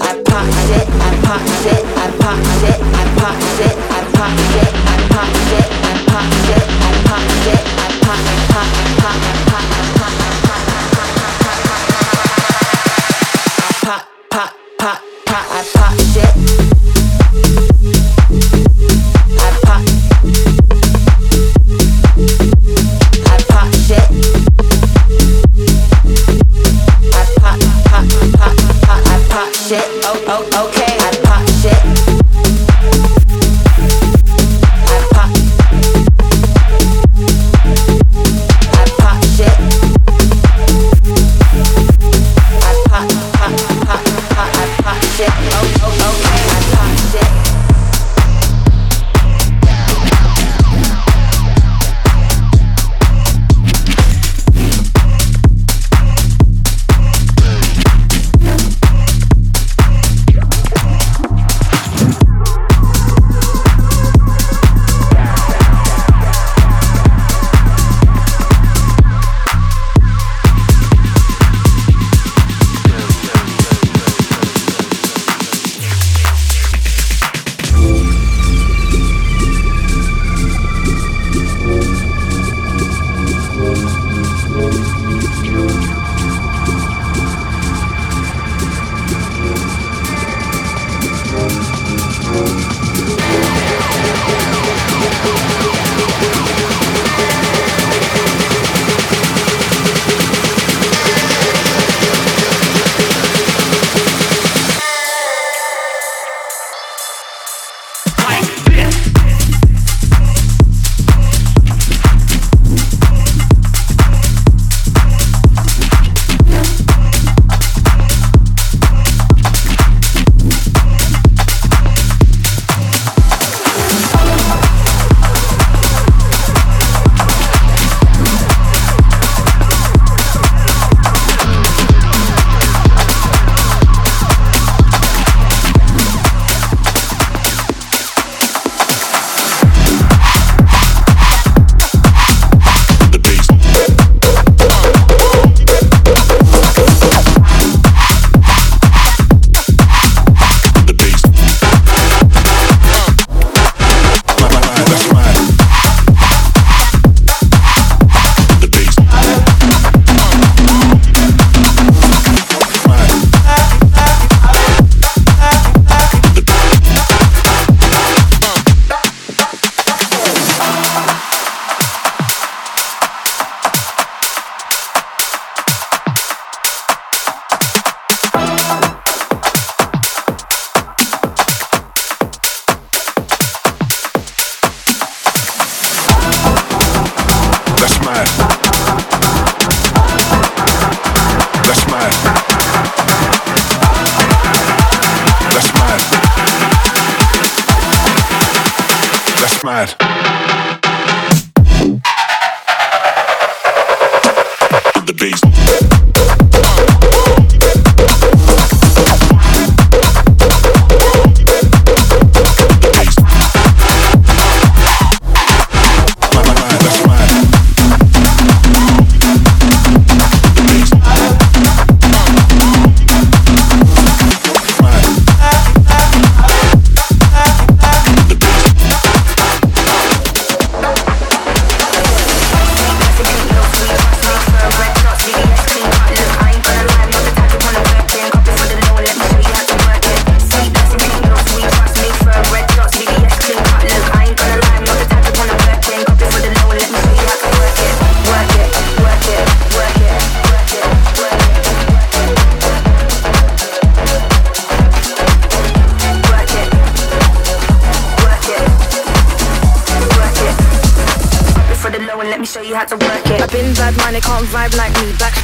I pop shit, I pop shit, I pop shit, I pop shit, I pop shit. Can't vibe like me. Backstrap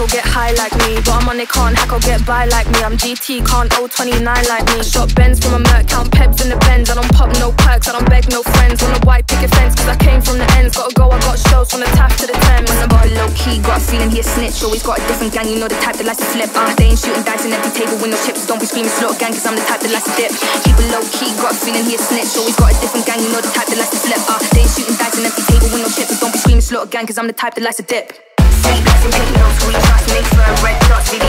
or get high like me. But I'm on, they can't hack or get by like me. I'm GT, can't O29 like me. Shot Benz from a Merc, count Pebs in the Benz. I don't pop no perks, I don't beg no friends. On a white picket fence, cause I came from the ends. Gotta go, I got shows from the tap to the Thames. When I got a low key, got a feeling he a snitch. Always got a different gang, you know the type that likes to flip. Uh, they ain't shooting dice in every table with no chips. Don't be screaming slaughter gang, cause I'm the type that likes to dip. Keep it low key, got a feeling he a snitch. Always got a different gang, you know the type that likes to flip. Uh, they ain't shooting dice in every table with no chips. Don't be screaming slaughter gang, cause I'm the type that likes to dip. Sweet blessing, take notes, we just make for red dots.